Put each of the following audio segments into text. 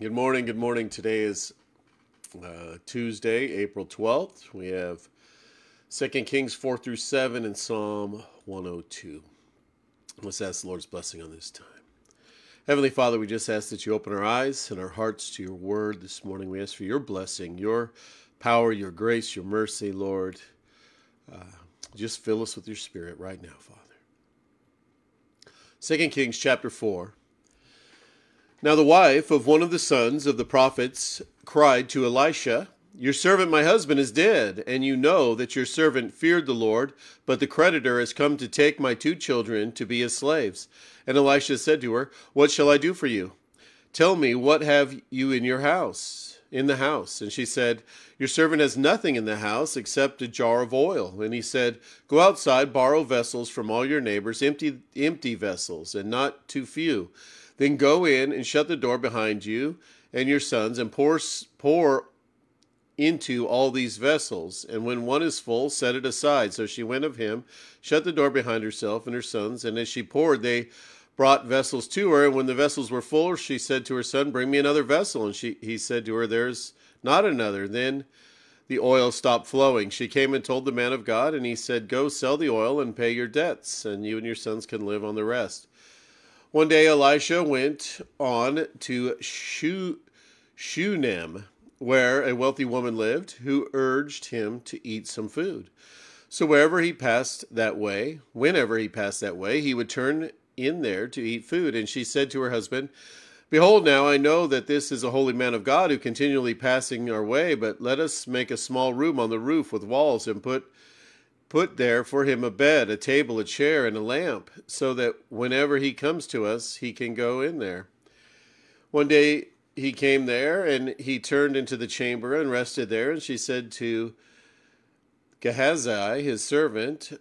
Good morning. Good morning. Today is uh, Tuesday, April 12th. We have 2 Kings 4 through 7 and Psalm 102. Let's ask the Lord's blessing on this time. Heavenly Father, we just ask that you open our eyes and our hearts to your word this morning. We ask for your blessing, your power, your grace, your mercy, Lord. Uh, just fill us with your spirit right now, Father. 2 Kings chapter 4. Now the wife of one of the sons of the prophets cried to Elisha, Your servant my husband is dead, and you know that your servant feared the Lord, but the creditor has come to take my two children to be his slaves. And Elisha said to her, What shall I do for you? Tell me, what have you in your house? In the house. And she said, Your servant has nothing in the house except a jar of oil. And he said, Go outside, borrow vessels from all your neighbors, empty, empty vessels, and not too few then go in and shut the door behind you and your sons, and pour, pour into all these vessels. And when one is full, set it aside. So she went of him, shut the door behind herself and her sons. And as she poured, they brought vessels to her. And when the vessels were full, she said to her son, Bring me another vessel. And she, he said to her, There's not another. Then the oil stopped flowing. She came and told the man of God, and he said, Go sell the oil and pay your debts, and you and your sons can live on the rest. One day Elisha went on to Shunem, where a wealthy woman lived, who urged him to eat some food. So wherever he passed that way, whenever he passed that way, he would turn in there to eat food. And she said to her husband, Behold, now I know that this is a holy man of God who continually passing our way, but let us make a small room on the roof with walls and put put there for him a bed, a table, a chair, and a lamp, so that whenever he comes to us, he can go in there. One day he came there, and he turned into the chamber and rested there. And she said to Gehazi, his servant,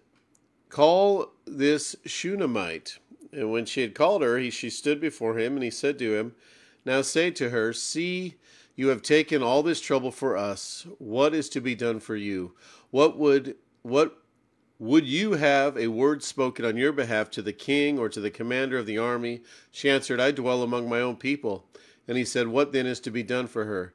Call this Shunammite. And when she had called her, he, she stood before him, and he said to him, Now say to her, See, you have taken all this trouble for us. What is to be done for you? What would what would you have a word spoken on your behalf to the king or to the commander of the army? She answered, I dwell among my own people. And he said, What then is to be done for her?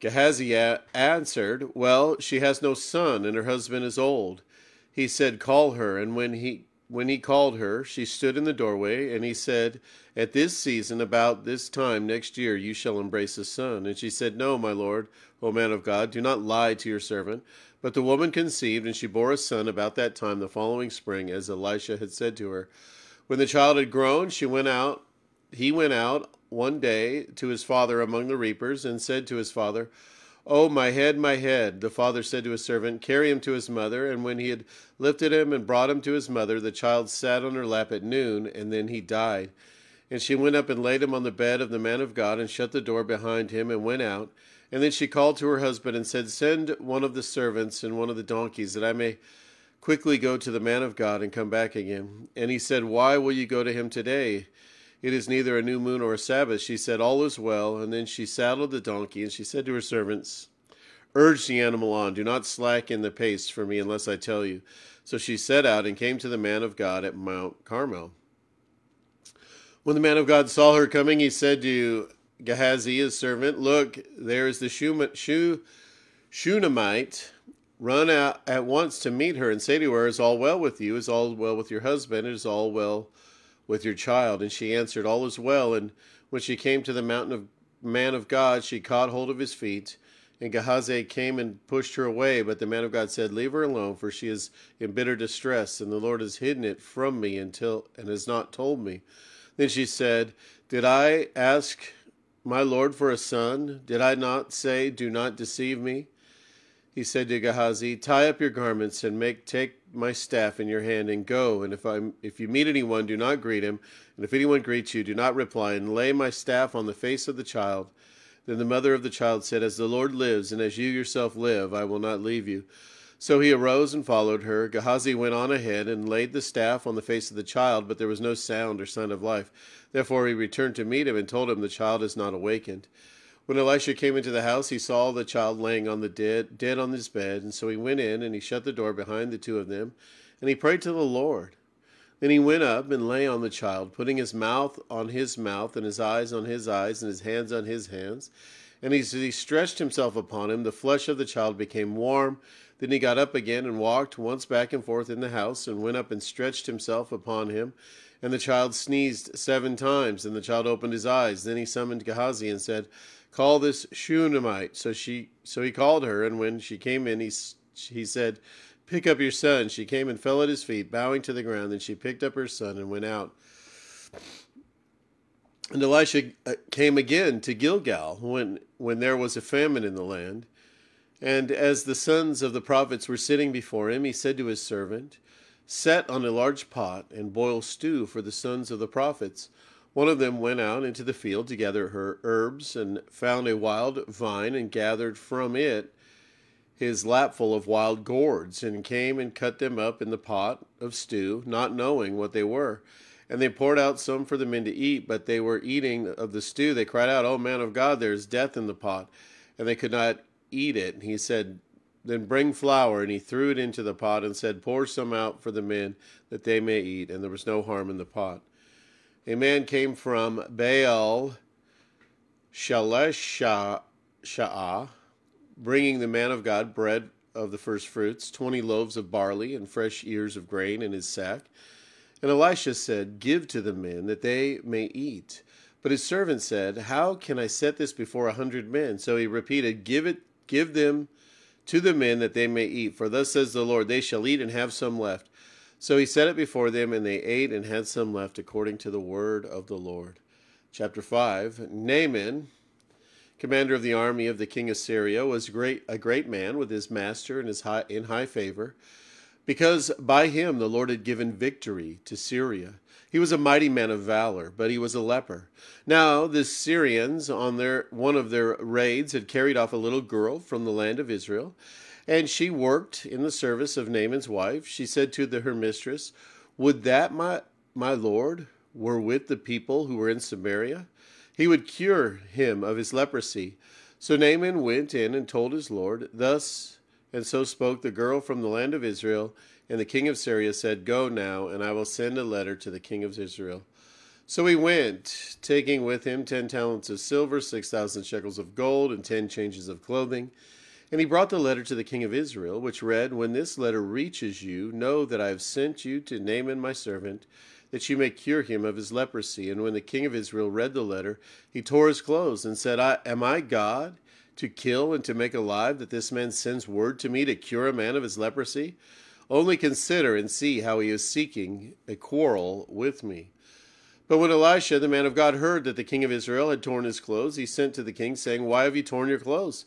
Gehazi answered, Well, she has no son, and her husband is old. He said, Call her. And when he when he called her, she stood in the doorway, and he said, At this season, about this time next year, you shall embrace a son. And she said, No, my lord, O man of God, do not lie to your servant. But the woman conceived, and she bore a son about that time the following spring, as Elisha had said to her. When the child had grown, she went out. He went out one day to his father among the reapers, and said to his father, Oh, my head, my head. The father said to his servant, Carry him to his mother. And when he had lifted him and brought him to his mother, the child sat on her lap at noon, and then he died. And she went up and laid him on the bed of the man of God, and shut the door behind him, and went out. And then she called to her husband and said, Send one of the servants and one of the donkeys, that I may quickly go to the man of God and come back again. And he said, Why will you go to him today? It is neither a new moon or a Sabbath. She said, All is well. And then she saddled the donkey, and she said to her servants, Urge the animal on. Do not slacken the pace for me unless I tell you. So she set out and came to the man of God at Mount Carmel. When the man of God saw her coming, he said to Gehazi, his servant, Look, there is the Shu, Shunammite. Run out at once to meet her and say to her, Is all well with you? Is all well with your husband? Is all well with your child? And she answered, All is well. And when she came to the mountain of man of God, she caught hold of his feet. And Gehazi came and pushed her away. But the man of God said, Leave her alone, for she is in bitter distress, and the Lord has hidden it from me until and has not told me. Then she said, Did I ask my lord for a son? Did I not say, Do not deceive me? He said to Gehazi, Tie up your garments and make take my staff in your hand and go. And if I if you meet anyone, do not greet him. And if anyone greets you, do not reply. And lay my staff on the face of the child. Then the mother of the child said, As the Lord lives, and as you yourself live, I will not leave you. So he arose and followed her. Gehazi went on ahead and laid the staff on the face of the child, but there was no sound or sign of life. Therefore he returned to meet him and told him, The child is not awakened. When Elisha came into the house, he saw the child laying on the dead, dead on his bed, and so he went in and he shut the door behind the two of them, and he prayed to the Lord. Then he went up and lay on the child, putting his mouth on his mouth, and his eyes on his eyes, and his hands on his hands. And as he stretched himself upon him, the flesh of the child became warm. Then he got up again and walked once back and forth in the house, and went up and stretched himself upon him. And the child sneezed seven times, and the child opened his eyes. Then he summoned Gehazi and said, Call this Shunammite. So she, so he called her, and when she came in, he he said, Pick up your son. She came and fell at his feet, bowing to the ground. Then she picked up her son and went out. And Elisha uh, came again to Gilgal when, when there was a famine in the land. And as the sons of the prophets were sitting before him, he said to his servant, Set on a large pot and boil stew for the sons of the prophets. One of them went out into the field to gather her herbs and found a wild vine and gathered from it his lapful of wild gourds and came and cut them up in the pot of stew, not knowing what they were. And they poured out some for the men to eat, but they were eating of the stew. They cried out, O man of God, there is death in the pot. And they could not eat it. And he said, Then bring flour. And he threw it into the pot and said, Pour some out for the men that they may eat. And there was no harm in the pot. A man came from Baal Shalishah, bringing the man of God bread of the first fruits, twenty loaves of barley, and fresh ears of grain in his sack. And Elisha said, Give to the men, that they may eat. But his servant said, How can I set this before a hundred men? So he repeated, Give it, give them to the men that they may eat. For thus says the Lord, They shall eat and have some left. So he set it before them, and they ate and had some left, according to the word of the Lord. Chapter 5 Naaman, commander of the army of the king of Syria, was great, a great man with his master and his high, in high favor because by him the Lord had given victory to Syria. He was a mighty man of valor, but he was a leper. Now the Syrians, on their one of their raids, had carried off a little girl from the land of Israel, and she worked in the service of Naaman's wife. She said to the, her mistress, "Would that my my lord were with the people who were in Samaria, he would cure him of his leprosy." So Naaman went in and told his lord, "Thus and so spoke the girl from the land of Israel. And the king of Syria said, Go now, and I will send a letter to the king of Israel. So he went, taking with him ten talents of silver, six thousand shekels of gold, and ten changes of clothing. And he brought the letter to the king of Israel, which read, When this letter reaches you, know that I have sent you to Naaman my servant, that you may cure him of his leprosy. And when the king of Israel read the letter, he tore his clothes and said, I, Am I God? to kill and to make alive, that this man sends word to me to cure a man of his leprosy? Only consider and see how he is seeking a quarrel with me. But when Elisha, the man of God, heard that the king of Israel had torn his clothes, he sent to the king, saying, Why have you torn your clothes?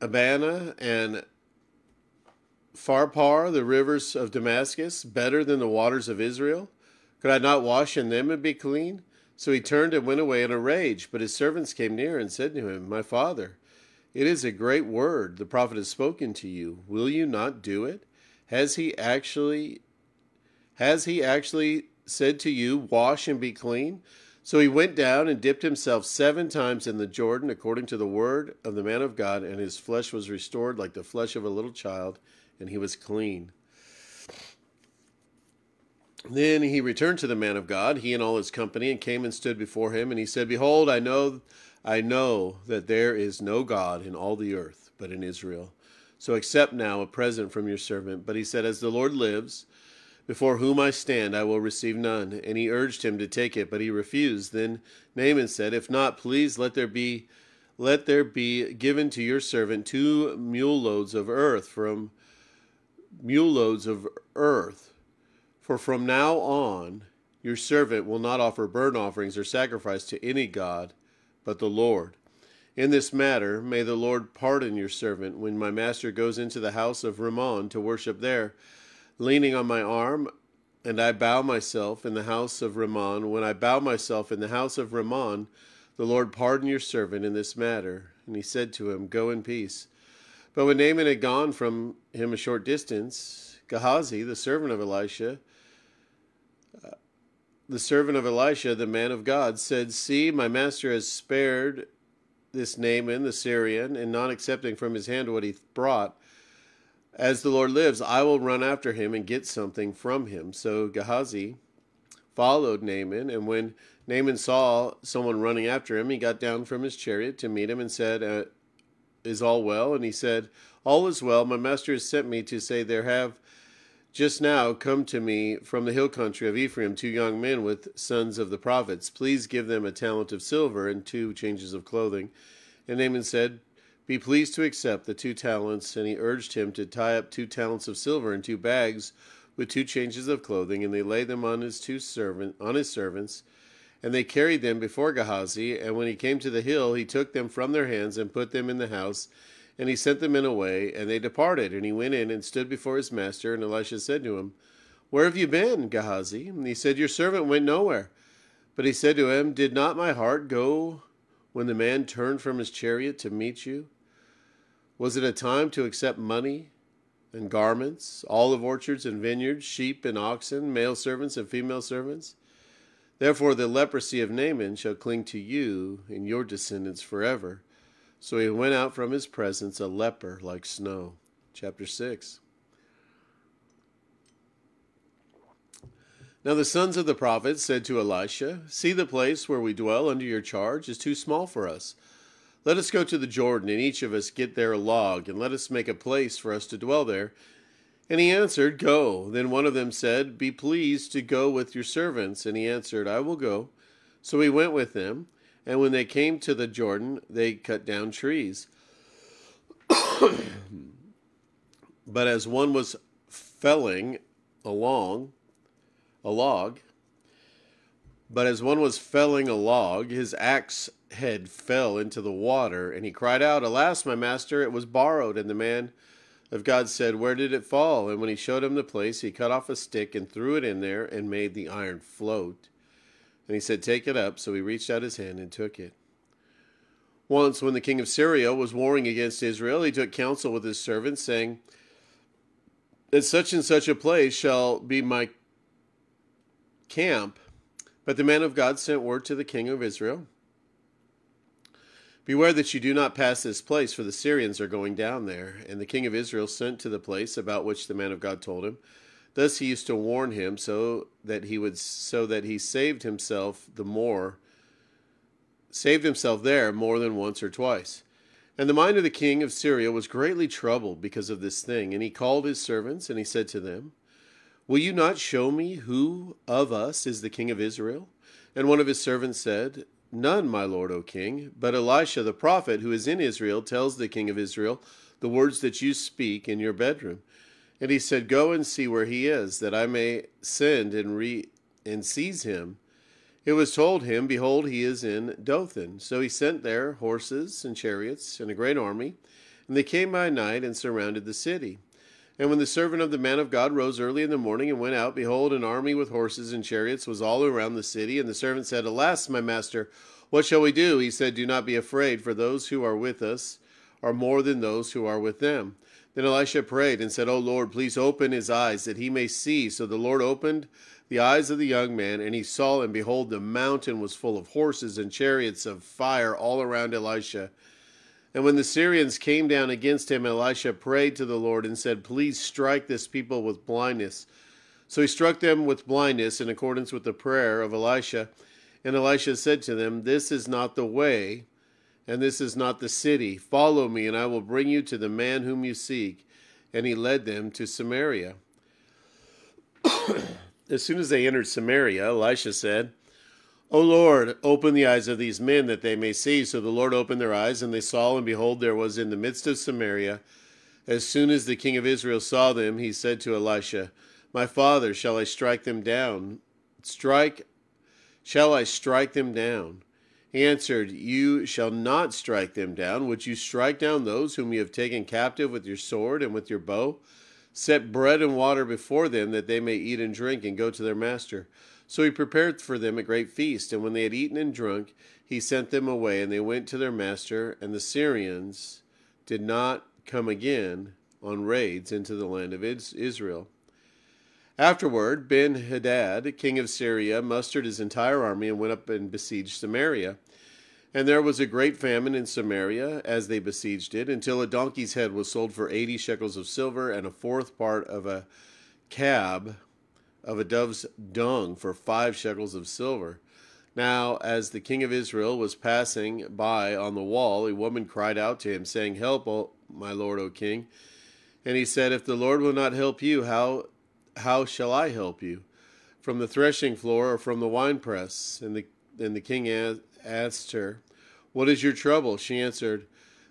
Abana and Pharpar, the rivers of Damascus, better than the waters of Israel? Could I not wash in them and be clean? So he turned and went away in a rage. But his servants came near and said to him, My father, it is a great word the prophet has spoken to you. Will you not do it? Has he actually has he actually said to you, Wash and be clean? So he went down and dipped himself seven times in the Jordan, according to the word of the man of God, and his flesh was restored like the flesh of a little child, and he was clean. Then he returned to the man of God, he and all his company, and came and stood before him. And he said, Behold, I know, I know that there is no God in all the earth but in Israel. So accept now a present from your servant. But he said, As the Lord lives, before whom I stand, I will receive none. And he urged him to take it, but he refused. Then Naaman said, If not, please let there be let there be given to your servant two mule loads of earth from mule loads of earth for from now on your servant will not offer burnt offerings or sacrifice to any God but the Lord. In this matter, may the Lord pardon your servant when my master goes into the house of Rimmon to worship there. Leaning on my arm and I bow myself in the house of Rimmon. When I bow myself in the house of Rimmon, the Lord pardon your servant in this matter. And he said to him, Go in peace. But when Naaman had gone from him a short distance, Gehazi, the servant of Elisha, uh, the servant of Elisha, the man of God, said, See, my master has spared this Naaman, the Syrian, and not accepting from his hand what he brought. As the Lord lives, I will run after him and get something from him. So Gehazi followed Naaman, and when Naaman saw someone running after him, he got down from his chariot to meet him and said, uh, Is all well? And he said, All is well. My master has sent me to say, There have just now come to me from the hill country of Ephraim two young men with sons of the prophets. Please give them a talent of silver and two changes of clothing. And Naaman said, Be pleased to accept the two talents. And he urged him to tie up two talents of silver in two bags with two changes of clothing. And they laid them on his two servant on his servants. And they carried them before Gehazi. And when he came to the hill, he took them from their hands and put them in the house and he sent the men away, and they departed. And he went in and stood before his master. And Elisha said to him, Where have you been, Gehazi? And he said, Your servant went nowhere. But he said to him, Did not my heart go when the man turned from his chariot to meet you? Was it a time to accept money and garments, olive orchards and vineyards, sheep and oxen, male servants and female servants? Therefore, the leprosy of Naaman shall cling to you and your descendants forever so he went out from his presence a leper like snow. Chapter 6. Now the sons of the prophets said to Elisha, See the place where we dwell under your charge is too small for us. Let us go to the Jordan, and each of us get there a log, and let us make a place for us to dwell there. And he answered, Go. Then one of them said, Be pleased to go with your servants. And he answered, I will go. So he went with them. And when they came to the Jordan, they cut down trees. but as one was felling along a log, but as one was felling a log, his axe head fell into the water, and he cried out, Alas, my master, it was borrowed. And the man of God said, Where did it fall? And when he showed him the place, he cut off a stick and threw it in there and made the iron float. And he said, Take it up. So he reached out his hand and took it. Once, when the king of Syria was warring against Israel, he took counsel with his servants, saying, At such and such a place shall be my camp. But the man of God sent word to the king of Israel Beware that you do not pass this place, for the Syrians are going down there. And the king of Israel sent to the place about which the man of God told him. Thus he used to warn him so that he would so that he saved himself the more saved himself there more than once or twice. And the mind of the king of Syria was greatly troubled because of this thing, and he called his servants and he said to them, Will you not show me who of us is the king of Israel? And one of his servants said, None, my lord, O king, but Elisha the prophet who is in Israel tells the king of Israel the words that you speak in your bedroom. And he said, Go and see where he is, that I may send and re and seize him. It was told him, Behold, he is in Dothan. So he sent there horses and chariots and a great army, and they came by night and surrounded the city. And when the servant of the man of God rose early in the morning and went out, behold, an army with horses and chariots was all around the city. And the servant said, Alas, my master, what shall we do? He said, Do not be afraid, for those who are with us are more than those who are with them. Then Elisha prayed and said, O Lord, please open his eyes that he may see. So the Lord opened the eyes of the young man, and he saw, and behold, the mountain was full of horses and chariots of fire all around Elisha. And when the Syrians came down against him, Elisha prayed to the Lord and said, Please strike this people with blindness. So he struck them with blindness in accordance with the prayer of Elisha. And Elisha said to them, This is not the way and this is not the city. Follow me, and I will bring you to the man whom you seek. And he led them to Samaria. as soon as they entered Samaria, Elisha said, O Lord, open the eyes of these men that they may see. So the Lord opened their eyes, and they saw, and behold, there was in the midst of Samaria. As soon as the king of Israel saw them, he said to Elisha, My father, shall I strike them down? Strike, shall I strike them down? He answered, You shall not strike them down. Would you strike down those whom you have taken captive with your sword and with your bow? set bread and water before them, that they may eat and drink and go to their master. So he prepared for them a great feast, and when they had eaten and drunk, he sent them away, and they went to their master, and the Syrians did not come again on raids into the land of Israel. Afterward, Ben Hadad, king of Syria, mustered his entire army and went up and besieged Samaria. And there was a great famine in Samaria as they besieged it, until a donkey's head was sold for eighty shekels of silver, and a fourth part of a cab of a dove's dung for five shekels of silver. Now, as the king of Israel was passing by on the wall, a woman cried out to him, saying, Help, o my lord, O king. And he said, If the Lord will not help you, how how shall I help you? From the threshing floor or from the winepress? And the, and the king asked her, What is your trouble? She answered,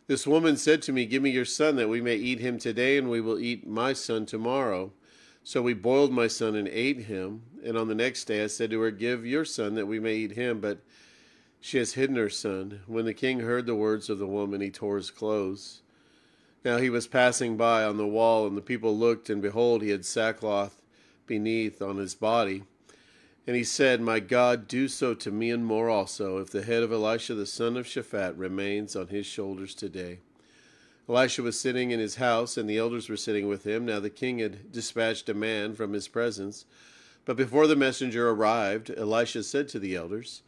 This woman said to me, Give me your son, that we may eat him today, and we will eat my son tomorrow. So we boiled my son and ate him. And on the next day I said to her, Give your son, that we may eat him. But she has hidden her son. When the king heard the words of the woman, he tore his clothes. Now he was passing by on the wall, and the people looked, and behold, he had sackcloth beneath on his body. And he said, My God, do so to me and more also, if the head of Elisha the son of Shaphat remains on his shoulders today. Elisha was sitting in his house, and the elders were sitting with him. Now the king had dispatched a man from his presence. But before the messenger arrived, Elisha said to the elders,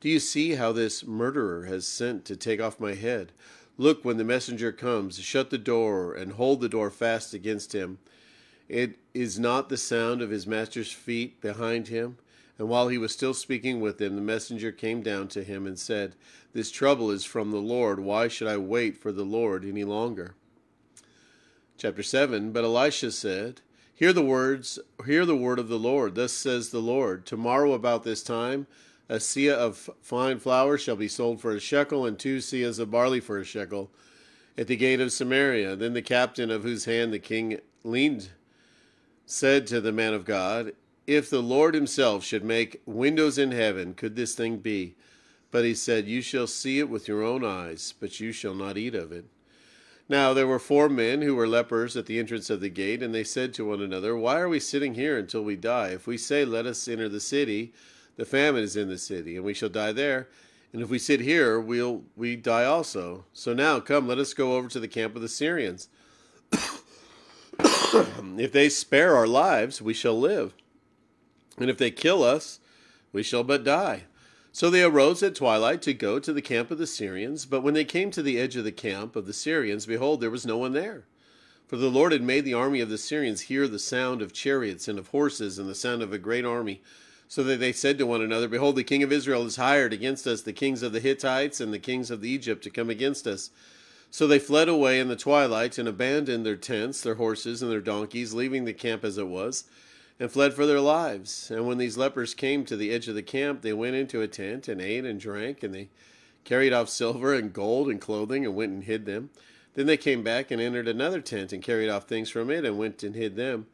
Do you see how this murderer has sent to take off my head? Look, when the messenger comes, shut the door and hold the door fast against him. It is not the sound of his master's feet behind him. And while he was still speaking with them, the messenger came down to him and said, This trouble is from the Lord. Why should I wait for the Lord any longer? Chapter 7 But Elisha said, Hear the words, hear the word of the Lord. Thus says the Lord, Tomorrow about this time, a seah of fine flour shall be sold for a shekel, and two seahs of barley for a shekel, at the gate of Samaria. Then the captain of whose hand the king leaned said to the man of God, If the Lord himself should make windows in heaven, could this thing be? But he said, You shall see it with your own eyes, but you shall not eat of it. Now there were four men who were lepers at the entrance of the gate, and they said to one another, Why are we sitting here until we die? If we say, Let us enter the city, the famine is in the city, and we shall die there. And if we sit here, we'll we die also. So now come, let us go over to the camp of the Syrians. if they spare our lives, we shall live. And if they kill us, we shall but die. So they arose at twilight to go to the camp of the Syrians. But when they came to the edge of the camp of the Syrians, behold, there was no one there. For the Lord had made the army of the Syrians hear the sound of chariots and of horses and the sound of a great army so that they said to one another, Behold, the king of Israel is hired against us, the kings of the Hittites and the kings of Egypt to come against us. So they fled away in the twilight and abandoned their tents, their horses, and their donkeys, leaving the camp as it was, and fled for their lives. And when these lepers came to the edge of the camp, they went into a tent and ate and drank, and they carried off silver and gold and clothing and went and hid them. Then they came back and entered another tent and carried off things from it and went and hid them.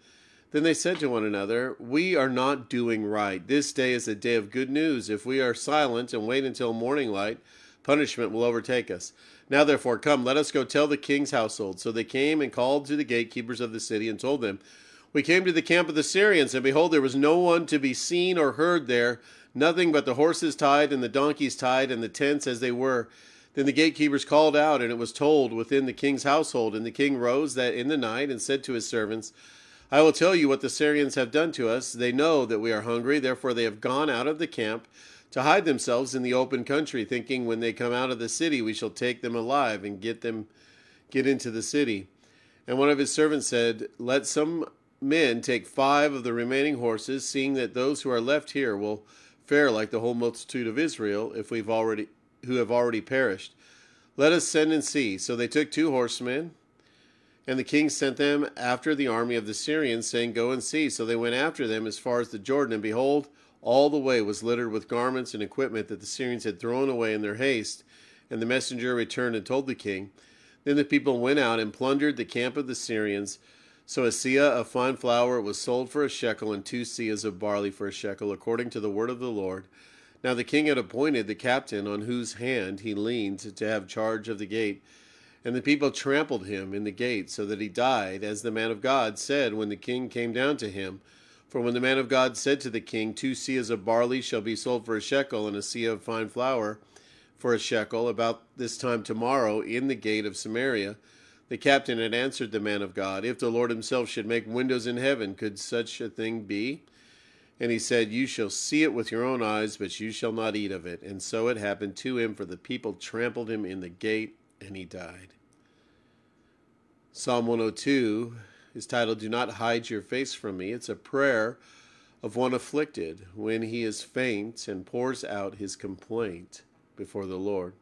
Then they said to one another, We are not doing right. This day is a day of good news. If we are silent and wait until morning light, punishment will overtake us. Now therefore, come, let us go tell the king's household. So they came and called to the gatekeepers of the city and told them, We came to the camp of the Syrians, and behold, there was no one to be seen or heard there, nothing but the horses tied and the donkeys tied and the tents as they were. Then the gatekeepers called out, and it was told within the king's household. And the king rose that in the night and said to his servants, I will tell you what the Syrians have done to us. They know that we are hungry, therefore they have gone out of the camp to hide themselves in the open country, thinking when they come out of the city we shall take them alive and get them get into the city. And one of his servants said, Let some men take five of the remaining horses, seeing that those who are left here will fare like the whole multitude of Israel, if we've already who have already perished. Let us send and see. So they took two horsemen and the king sent them after the army of the Syrians, saying, Go and see. So they went after them as far as the Jordan, and behold, all the way was littered with garments and equipment that the Syrians had thrown away in their haste. And the messenger returned and told the king. Then the people went out and plundered the camp of the Syrians. So a seah of fine flour was sold for a shekel, and two seahs of barley for a shekel, according to the word of the Lord. Now the king had appointed the captain on whose hand he leaned to have charge of the gate And the people trampled him in the gate, so that he died, as the man of God said when the king came down to him. For when the man of God said to the king, Two seahs of barley shall be sold for a shekel, and a seah of fine flour for a shekel, about this time tomorrow, in the gate of Samaria, the captain had answered the man of God, If the Lord himself should make windows in heaven, could such a thing be? And he said, You shall see it with your own eyes, but you shall not eat of it. And so it happened to him, for the people trampled him in the gate, and he died. Psalm 102 is titled, Do Not Hide Your Face from Me. It's a prayer of one afflicted when he is faint and pours out his complaint before the Lord.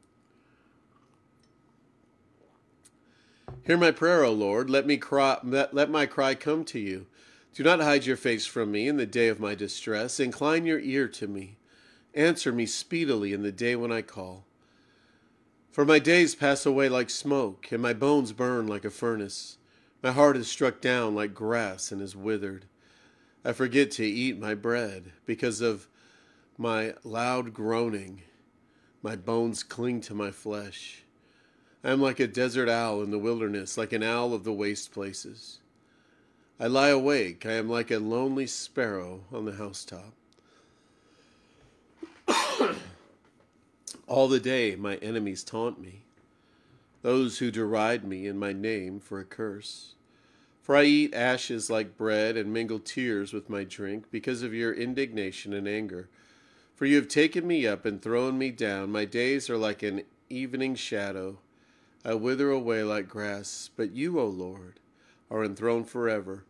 Hear my prayer, O Lord. Let me cry, let, let my cry come to you. Do not hide your face from me in the day of my distress. Incline your ear to me. Answer me speedily in the day when I call. For my days pass away like smoke, and my bones burn like a furnace. My heart is struck down like grass and is withered. I forget to eat my bread because of my loud groaning. My bones cling to my flesh. I am like a desert owl in the wilderness, like an owl of the waste places. I lie awake. I am like a lonely sparrow on the housetop. All the day my enemies taunt me, those who deride me in my name for a curse. For I eat ashes like bread and mingle tears with my drink because of your indignation and anger. For you have taken me up and thrown me down. My days are like an evening shadow. I wither away like grass, but you, O Lord, are enthroned forever.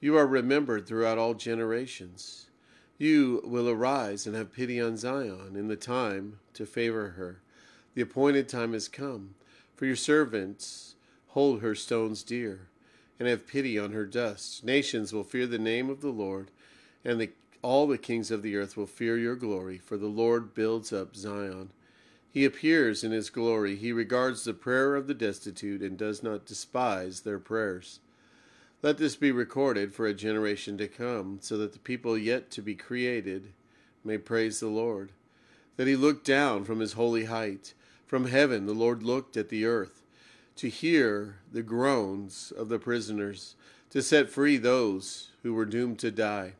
You are remembered throughout all generations. You will arise and have pity on Zion in the time to favor her. The appointed time has come, for your servants hold her stones dear, and have pity on her dust. Nations will fear the name of the Lord, and the, all the kings of the earth will fear your glory, for the Lord builds up Zion. He appears in his glory. He regards the prayer of the destitute and does not despise their prayers. Let this be recorded for a generation to come, so that the people yet to be created may praise the Lord. That he looked down from his holy height. From heaven the Lord looked at the earth, to hear the groans of the prisoners, to set free those who were doomed to die,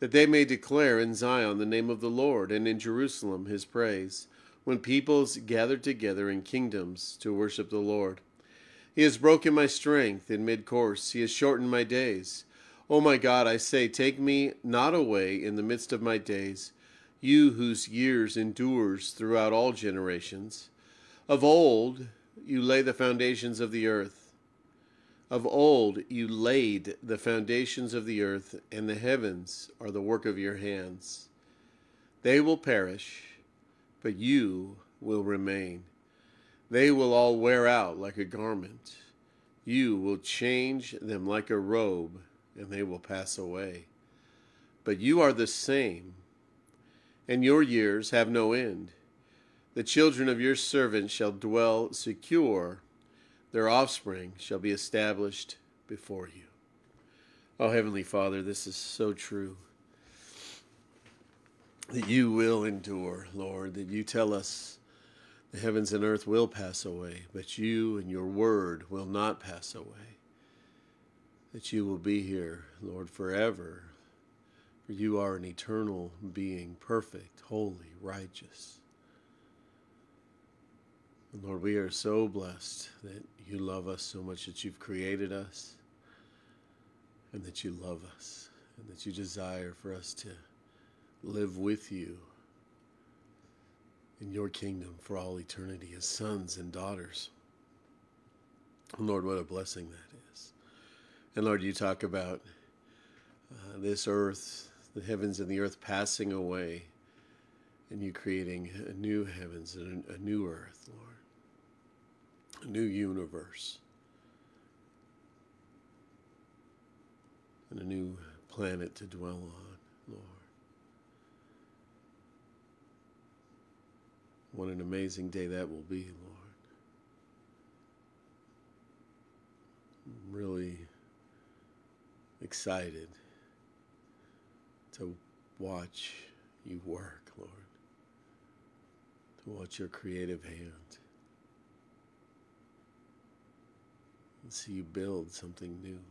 that they may declare in Zion the name of the Lord, and in Jerusalem his praise, when peoples gather together in kingdoms to worship the Lord. He has broken my strength in mid course. He has shortened my days. O my God, I say, take me not away in the midst of my days, you whose years endures throughout all generations. Of old you lay the foundations of the earth. Of old you laid the foundations of the earth, and the heavens are the work of your hands. They will perish, but you will remain. They will all wear out like a garment. You will change them like a robe, and they will pass away. But you are the same, and your years have no end. The children of your servants shall dwell secure, their offspring shall be established before you. Oh, Heavenly Father, this is so true. That you will endure, Lord, that you tell us the heavens and earth will pass away, but you and your word will not pass away. That you will be here, Lord, forever. For you are an eternal being, perfect, holy, righteous. And Lord, we are so blessed that you love us so much that you've created us and that you love us and that you desire for us to live with you in your kingdom for all eternity as sons and daughters. Lord, what a blessing that is. And Lord, you talk about uh, this earth, the heavens and the earth passing away, and you creating a new heavens and a new earth, Lord, a new universe, and a new planet to dwell on, Lord. What an amazing day that will be, Lord. I'm really excited to watch you work, Lord, to watch your creative hand. and see you build something new, Lord.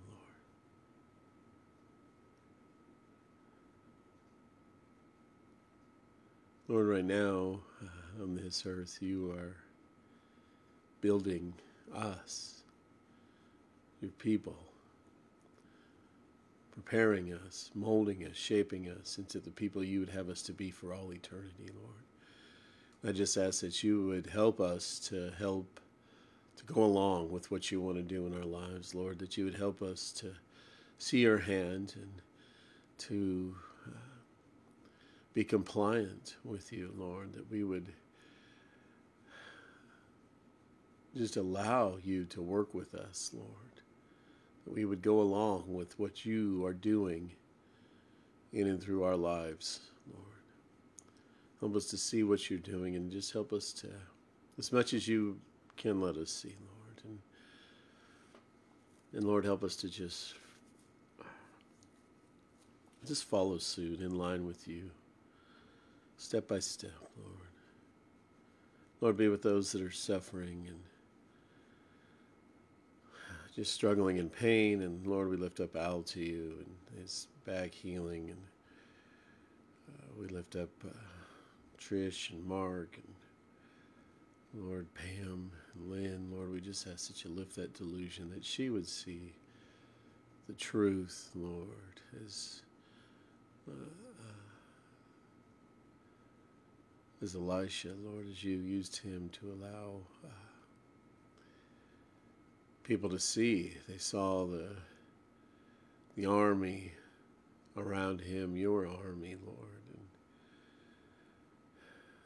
Lord, right now on this earth, you are building us, your people, preparing us, molding us, shaping us into the people you would have us to be for all eternity, Lord. I just ask that you would help us to help to go along with what you want to do in our lives, Lord, that you would help us to see your hand and to uh, be compliant with you, Lord, that we would just allow you to work with us, Lord, that we would go along with what you are doing in and through our lives, Lord. Help us to see what you're doing and just help us to, as much as you can let us see, Lord. And, and Lord, help us to just just follow suit in line with you, step by step, Lord. Lord, be with those that are suffering and just struggling in pain. And Lord, we lift up Al to you and his back healing. And uh, we lift up uh, Trish and Mark and Lord, Pam and Lynn, Lord, we just ask that you lift that delusion, that she would see the truth, Lord, as uh, uh, as Elisha, Lord, as you used him to allow uh, people to see. They saw the the army around him, your army, Lord, and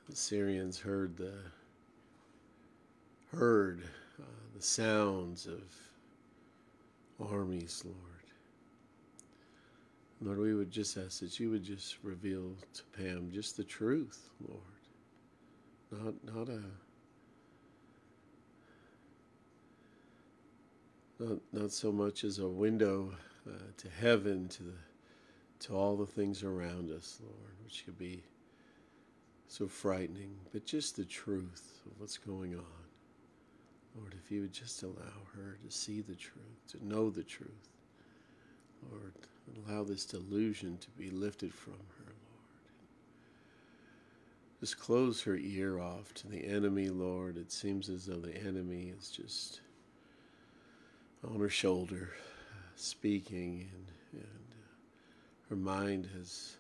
the Syrians heard the heard uh, the sounds of armies, Lord. Lord, we would just ask that you would just reveal to Pam just the truth, Lord. Not not a not not so much as a window uh, to heaven, to the to all the things around us, Lord, which could be so frightening, but just the truth of what's going on. Lord, if you would just allow her to see the truth, to know the truth, Lord, allow this delusion to be lifted from her, Lord. Just close her ear off to the enemy, Lord. It seems as though the enemy is just on her shoulder, speaking, and, and uh, her mind has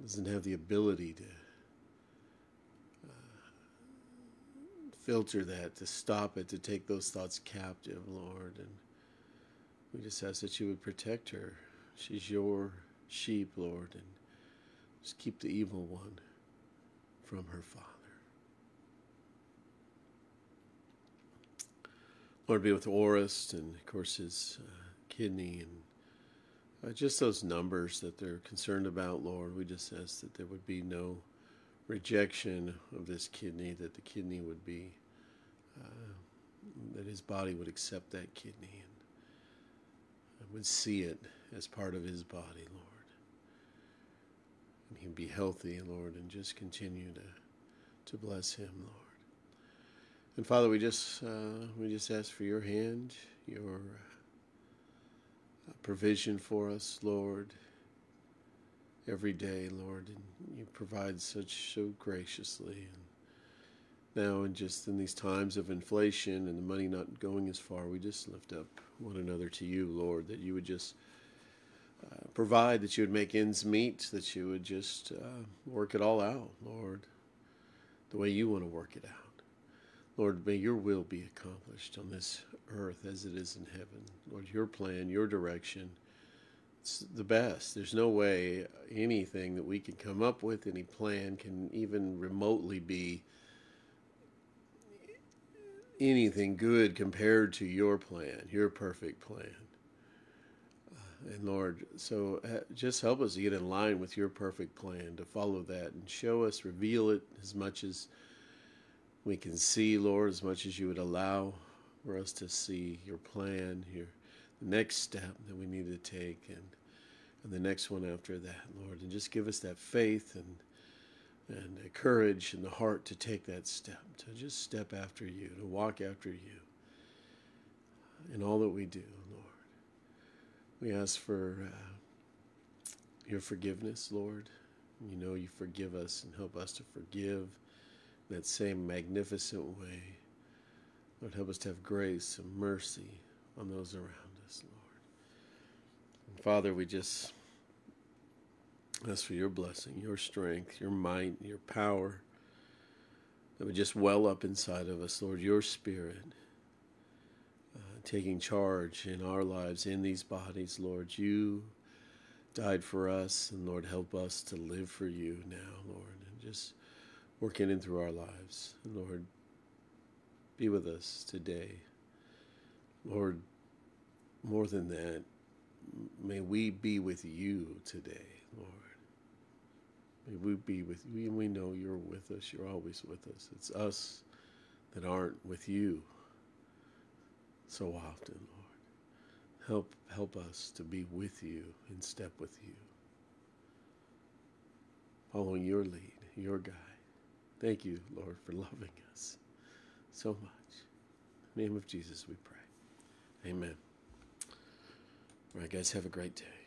doesn't have the ability to filter that, to stop it, to take those thoughts captive, Lord. And we just ask that you would protect her. She's your sheep, Lord, and just keep the evil one from her father. Lord, be with Orest and, of course, his uh, kidney and uh, just those numbers that they're concerned about, Lord. We just ask that there would be no rejection of this kidney, that the kidney would be uh, that his body would accept that kidney and would see it as part of his body, Lord. And he'd be healthy, Lord, and just continue to, to bless him, Lord. And Father, we just uh, we just ask for your hand, your uh, provision for us, Lord, every day, Lord, and you provide such so graciously. And now and just in these times of inflation and the money not going as far, we just lift up one another to you, Lord, that you would just uh, provide, that you would make ends meet, that you would just uh, work it all out, Lord, the way you want to work it out. Lord, may your will be accomplished on this earth as it is in heaven. Lord, your plan, your direction, it's the best. There's no way anything that we can come up with, any plan, can even remotely be anything good compared to your plan, your perfect plan. And Lord, so uh, just help us to get in line with your perfect plan, to follow that and show us, reveal it as much as we can see, Lord, as much as you would allow for us to see your plan, your the next step that we need to take, and and the next one after that, Lord, and just give us that faith and and the courage and the heart to take that step, to just step after you, to walk after you. in all that we do, Lord. We ask for uh, your forgiveness, Lord. You know you forgive us and help us to forgive that same magnificent way. Lord, help us to have grace and mercy on those around us, Lord. And Father, we just ask for your blessing, your strength, your might, your power that would just well up inside of us, Lord, your spirit uh, taking charge in our lives, in these bodies, Lord. You died for us, and Lord, help us to live for you now, Lord, and just working in through our lives. Lord, be with us today. Lord, more than that, may we be with you today, Lord. May we be with you. And we know you're with us. You're always with us. It's us that aren't with you so often, Lord. Help help us to be with you, in step with you. Following your lead, your guide. Thank you, Lord, for loving us so much. In the name of Jesus we pray. Amen. All right, guys, have a great day.